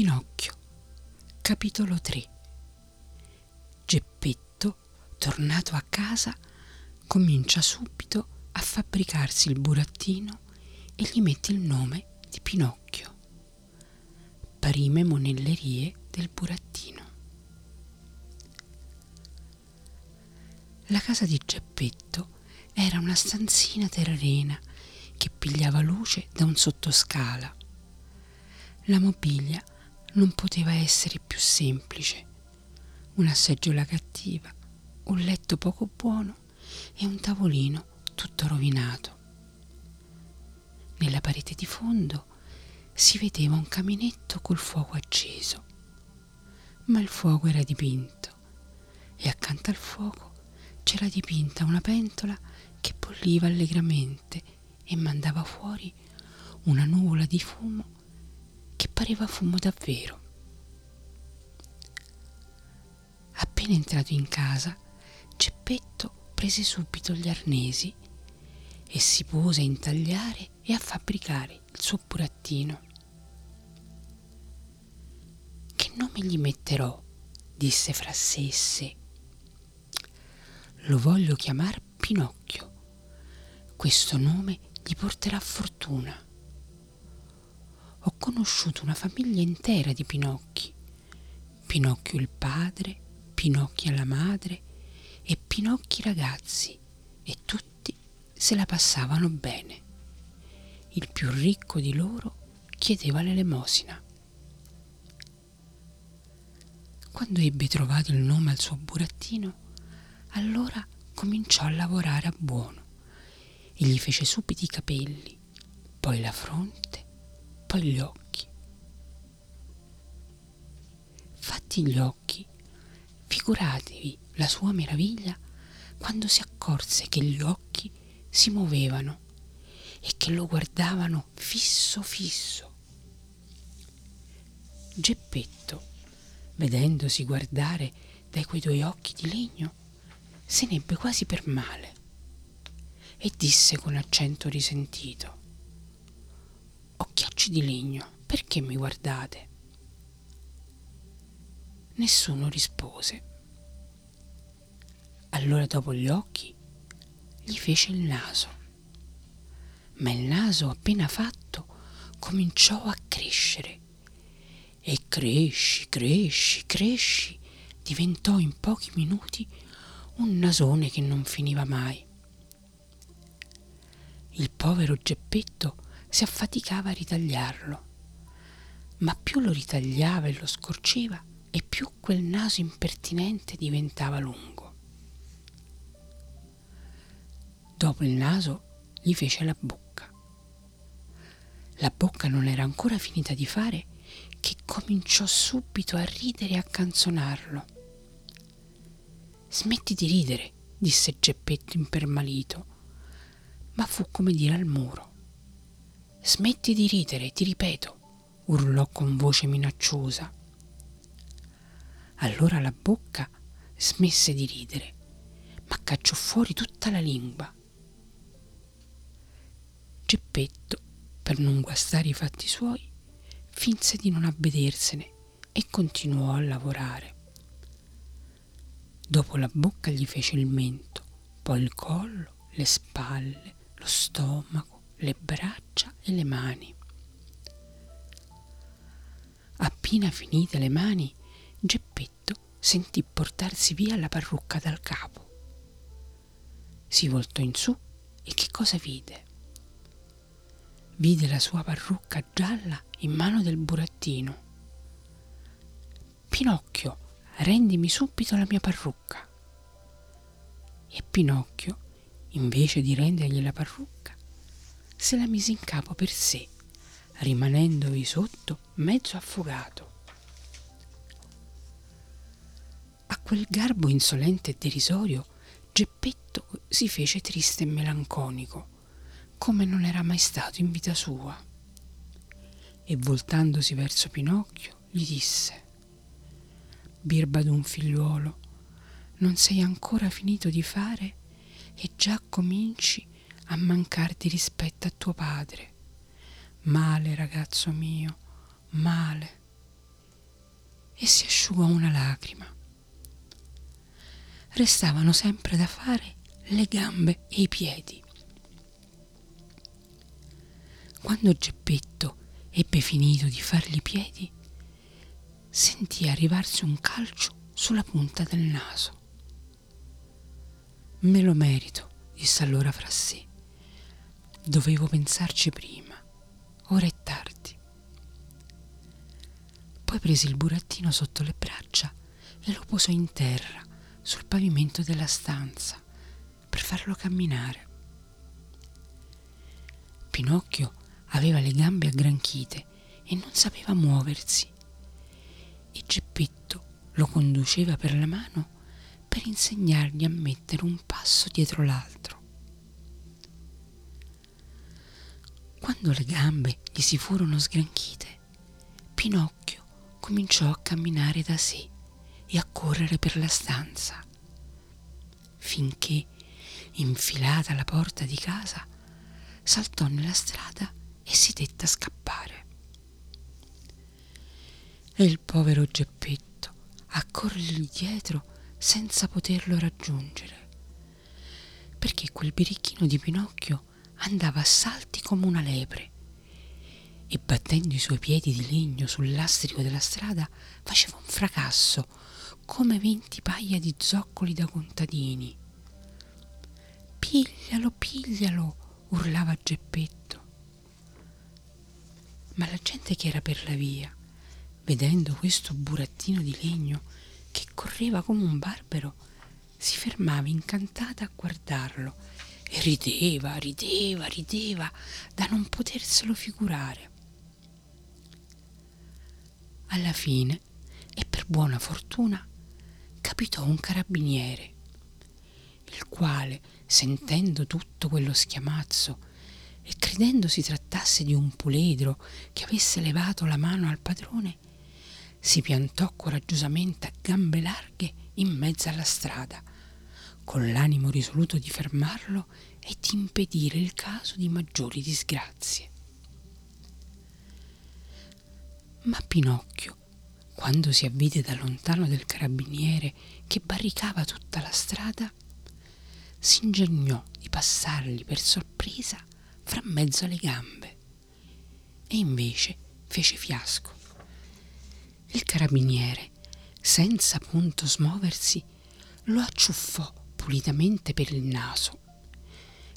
Pinocchio, capitolo 3 Geppetto, tornato a casa, comincia subito a fabbricarsi il burattino e gli mette il nome di Pinocchio. Prime monellerie del burattino. La casa di Geppetto era una stanzina terrena che pigliava luce da un sottoscala. La mobilia non poteva essere più semplice. Una seggiola cattiva, un letto poco buono e un tavolino tutto rovinato. Nella parete di fondo si vedeva un caminetto col fuoco acceso, ma il fuoco era dipinto e accanto al fuoco c'era dipinta una pentola che bolliva allegramente e mandava fuori una nuvola di fumo che pareva fumo davvero. Appena entrato in casa, Geppetto prese subito gli arnesi e si pose a intagliare e a fabbricare il suo burattino. Che nome gli metterò? disse fra sé e sé. Lo voglio chiamare Pinocchio. Questo nome gli porterà fortuna. Ho conosciuto una famiglia intera di Pinocchi. Pinocchio il padre, Pinocchia la madre e Pinocchi ragazzi e tutti se la passavano bene. Il più ricco di loro chiedeva l'elemosina. Quando ebbe trovato il nome al suo burattino, allora cominciò a lavorare a buono e gli fece subito i capelli, poi la fronte, poi gli occhi. Fatti gli occhi, figuratevi la sua meraviglia quando si accorse che gli occhi si muovevano e che lo guardavano fisso fisso. Geppetto, vedendosi guardare dai quei due occhi di legno, se n'ebbe quasi per male e disse con accento risentito Occhiacci di legno, perché mi guardate? Nessuno rispose. Allora dopo gli occhi gli fece il naso, ma il naso appena fatto cominciò a crescere e cresci, cresci, cresci, diventò in pochi minuti un nasone che non finiva mai. Il povero Geppetto si affaticava a ritagliarlo, ma più lo ritagliava e lo scorceva e più quel naso impertinente diventava lungo. Dopo il naso gli fece la bocca. La bocca non era ancora finita di fare che cominciò subito a ridere e a canzonarlo Smetti di ridere, disse Geppetto impermalito, ma fu come dire al muro. Smetti di ridere, ti ripeto, urlò con voce minacciosa. Allora la bocca smesse di ridere, ma cacciò fuori tutta la lingua. Geppetto, per non guastare i fatti suoi, finse di non avvedersene e continuò a lavorare. Dopo la bocca gli fece il mento, poi il collo, le spalle, lo stomaco, le braccia e le mani. Appena finite le mani, Geppetto sentì portarsi via la parrucca dal capo. Si voltò in su e che cosa vide? Vide la sua parrucca gialla in mano del burattino. Pinocchio, rendimi subito la mia parrucca. E Pinocchio, invece di rendergli la parrucca, se la mise in capo per sé, rimanendovi sotto mezzo affogato. A quel garbo insolente e derisorio, Geppetto si fece triste e melanconico, come non era mai stato in vita sua. E voltandosi verso Pinocchio, gli disse birba d'un figliuolo, non sei ancora finito di fare e già cominci a mancar di rispetto a tuo padre. Male, ragazzo mio, male. e si asciugò una lacrima. Restavano sempre da fare le gambe e i piedi. Quando Geppetto ebbe finito di fargli i piedi, sentì arrivarsi un calcio sulla punta del naso. Me lo merito, disse allora fra sé. Dovevo pensarci prima. Ora è tardi. Poi prese il burattino sotto le braccia e lo posò in terra sul pavimento della stanza per farlo camminare. Pinocchio aveva le gambe aggranchite e non sapeva muoversi e Geppetto lo conduceva per la mano per insegnargli a mettere un passo dietro l'altro. Quando le gambe gli si furono sgranchite, Pinocchio cominciò a camminare da sé e a correre per la stanza, finché, infilata la porta di casa, saltò nella strada e si dette a scappare. E il povero Geppetto a corrergli dietro senza poterlo raggiungere, perché quel birichino di Pinocchio andava a salti come una lepre e battendo i suoi piedi di legno sul lastrico della strada faceva un fracasso come venti paia di zoccoli da contadini. Piglialo, piglialo, urlava Geppetto. Ma la gente che era per la via, vedendo questo burattino di legno che correva come un barbero, si fermava incantata a guardarlo e rideva, rideva, rideva da non poterselo figurare. Alla fine, e per buona fortuna, capitò un carabiniere, il quale, sentendo tutto quello schiamazzo e credendo si trattasse di un puledro che avesse levato la mano al padrone, si piantò coraggiosamente a gambe larghe in mezzo alla strada, con l'animo risoluto di fermarlo e di impedire il caso di maggiori disgrazie. Ma Pinocchio, quando si avvide da lontano del carabiniere che barricava tutta la strada, si ingegnò di passargli per sorpresa fra mezzo alle gambe e invece fece fiasco. Il carabiniere, senza punto smuoversi, lo acciuffò pulitamente per il naso.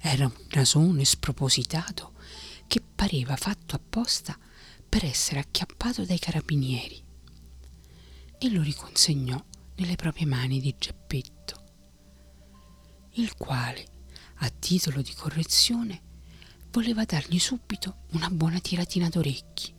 Era un nasone spropositato che pareva fatto apposta per essere acchiappato dai carabinieri e lo riconsegnò nelle proprie mani di Geppetto, il quale, a titolo di correzione, voleva dargli subito una buona tiratina d'orecchi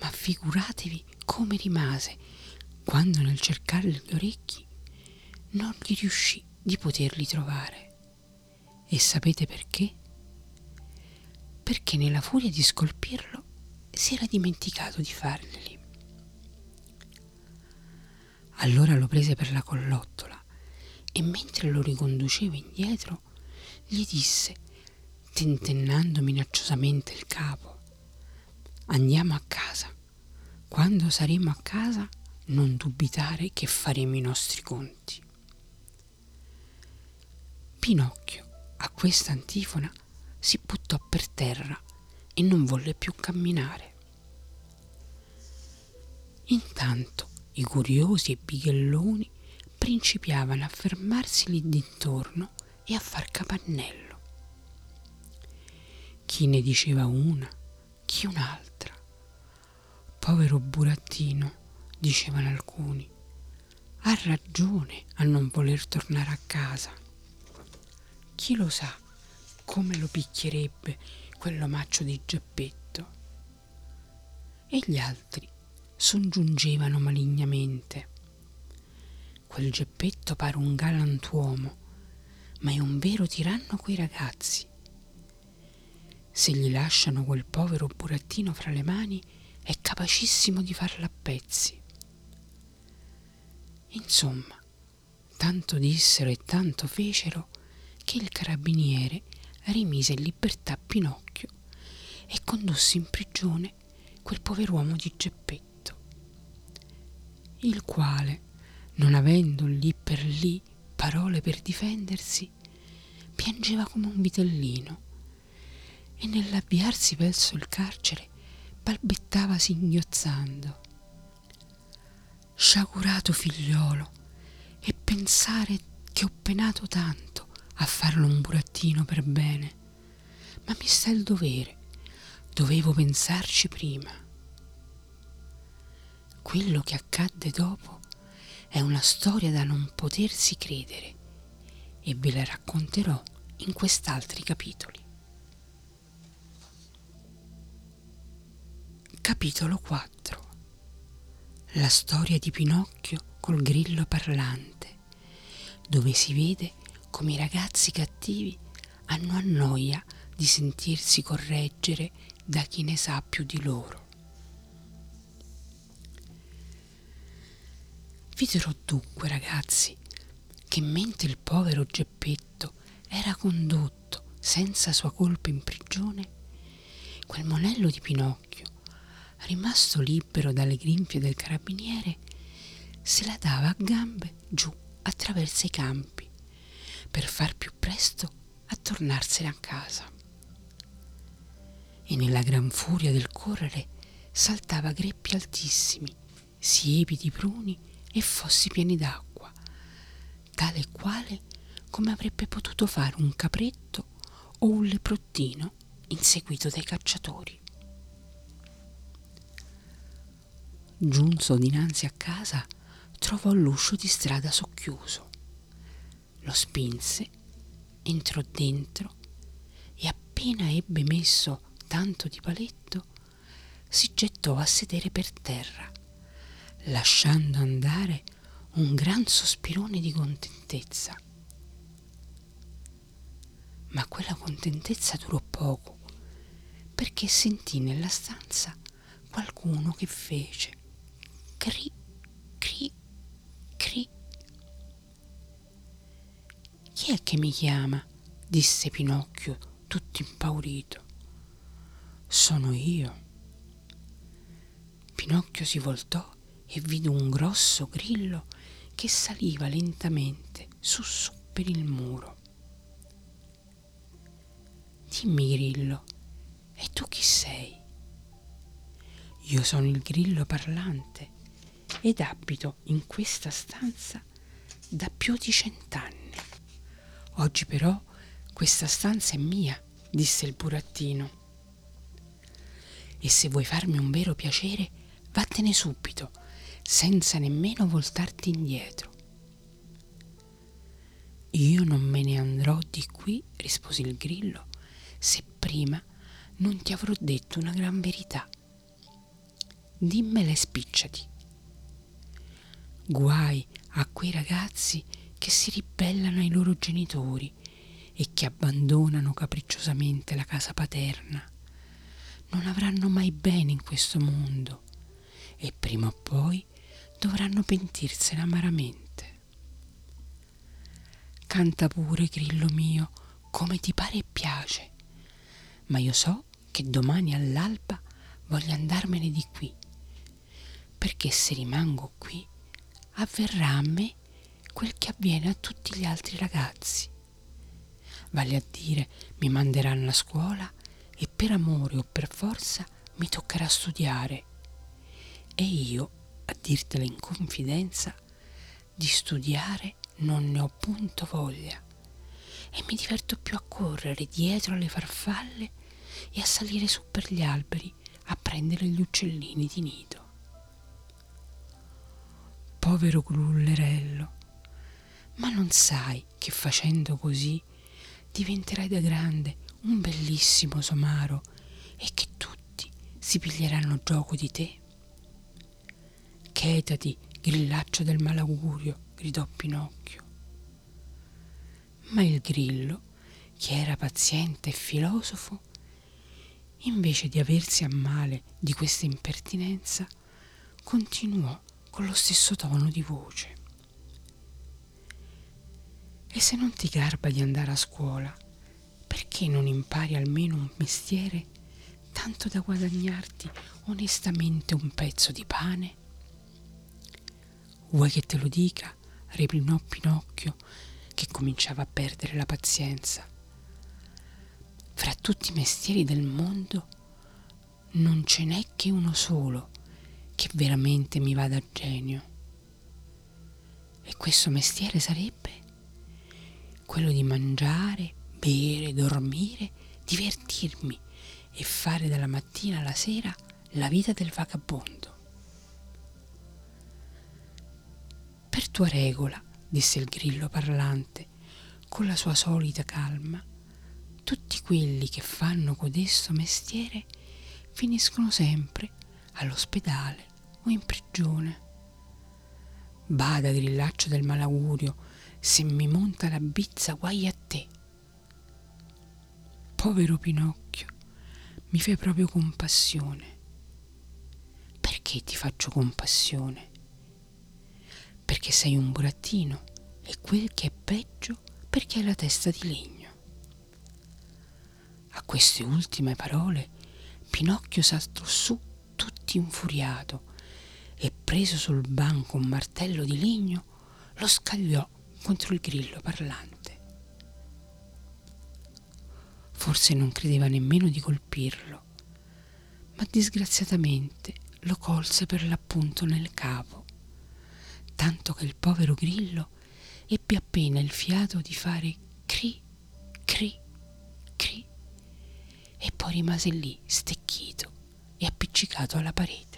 ma figuratevi come rimase quando nel cercare gli orecchi non gli riuscì di poterli trovare. E sapete perché? Perché nella furia di scolpirlo si era dimenticato di farglieli. Allora lo prese per la collottola e mentre lo riconduceva indietro gli disse, tentennando minacciosamente il capo, andiamo a casa. Quando saremo a casa non dubitare che faremo i nostri conti. Pinocchio a questa antifona si buttò per terra e non volle più camminare. Intanto i curiosi e bighelloni principiavano a fermarsi lì dintorno e a far capannello. Chi ne diceva una, chi un'altra. Povero burattino, dicevano alcuni, ha ragione a non voler tornare a casa. Chi lo sa come lo picchierebbe quell'omaccio di Geppetto? E gli altri soggiungevano malignamente. Quel Geppetto pare un galantuomo, ma è un vero tiranno coi ragazzi. Se gli lasciano quel povero burattino fra le mani, è capacissimo di farla a pezzi. Insomma, tanto dissero e tanto fecero che il carabiniere rimise in libertà Pinocchio e condusse in prigione quel pover'uomo di Geppetto. il quale, non avendo lì per lì parole per difendersi, piangeva come un vitellino e nell'avviarsi verso il carcere balbettava singhiozzando. Sciagurato figliolo, e pensare che ho penato tanto a farlo un burattino per bene, ma mi sta il dovere, dovevo pensarci prima. Quello che accadde dopo è una storia da non potersi credere e ve la racconterò in quest'altri capitoli. Capitolo 4 La storia di Pinocchio col grillo parlante, dove si vede come i ragazzi cattivi hanno a noia di sentirsi correggere da chi ne sa più di loro. Vi dirò dunque, ragazzi, che mentre il povero Geppetto era condotto senza sua colpa in prigione, quel monello di Pinocchio rimasto libero dalle grinfie del carabiniere, se la dava a gambe giù attraverso i campi per far più presto a tornarsene a casa. E nella gran furia del correre saltava greppi altissimi, siepi di pruni e fossi pieni d'acqua, tale e quale come avrebbe potuto fare un capretto o un leprottino inseguito dai cacciatori. Giunso dinanzi a casa, trovò l'uscio di strada socchiuso. Lo spinse, entrò dentro e appena ebbe messo tanto di paletto, si gettò a sedere per terra, lasciando andare un gran sospirone di contentezza. Ma quella contentezza durò poco, perché sentì nella stanza qualcuno che fece cri, cri. Chi è che mi chiama? disse Pinocchio, tutto impaurito. Sono io. Pinocchio si voltò e vide un grosso grillo che saliva lentamente su su per il muro. Dimmi, grillo, e tu chi sei? Io sono il grillo parlante ed abito in questa stanza da più di cent'anni. Oggi però questa stanza è mia, disse il burattino. E se vuoi farmi un vero piacere, vattene subito, senza nemmeno voltarti indietro. Io non me ne andrò di qui, rispose il grillo, se prima non ti avrò detto una gran verità. Dimmela e spicciati. Guai a quei ragazzi che si ribellano ai loro genitori e che abbandonano capricciosamente la casa paterna. Non avranno mai bene in questo mondo e prima o poi dovranno pentirsene amaramente. Canta pure, grillo mio, come ti pare e piace, ma io so che domani all'alba voglio andarmene di qui, perché se rimango qui avverrà a me quel che avviene a tutti gli altri ragazzi. Vale a dire, mi manderanno a scuola e per amore o per forza mi toccherà studiare. E io, a dirtela in confidenza, di studiare non ne ho punto voglia e mi diverto più a correre dietro alle farfalle e a salire su per gli alberi a prendere gli uccellini di nido povero grullerello. Ma non sai che facendo così diventerai da grande un bellissimo somaro e che tutti si piglieranno gioco di te? Chetati, grillaccio del malaugurio, gridò Pinocchio. Ma il grillo, che era paziente e filosofo, invece di aversi a male di questa impertinenza, continuò con lo stesso tono di voce. E se non ti garba di andare a scuola, perché non impari almeno un mestiere tanto da guadagnarti onestamente un pezzo di pane? Vuoi che te lo dica? replicò Pinocchio, che cominciava a perdere la pazienza. Fra tutti i mestieri del mondo non ce n'è che uno solo che veramente mi va da genio. E questo mestiere sarebbe quello di mangiare, bere, dormire, divertirmi e fare dalla mattina alla sera la vita del vagabondo. Per tua regola, disse il grillo parlante, con la sua solita calma, tutti quelli che fanno codesto mestiere finiscono sempre all'ospedale o in prigione. Bada, grillaccio del malaugurio, se mi monta la bizza guai a te. Povero Pinocchio, mi fai proprio compassione. Perché ti faccio compassione? Perché sei un burattino e quel che è peggio perché hai la testa di legno. A queste ultime parole Pinocchio saltò su tutti infuriato e preso sul banco un martello di legno lo scagliò contro il grillo parlante. Forse non credeva nemmeno di colpirlo, ma disgraziatamente lo colse per l'appunto nel capo, tanto che il povero grillo ebbe appena il fiato di fare cri, cri, cri, e poi rimase lì stecchito e appiccicato alla parete.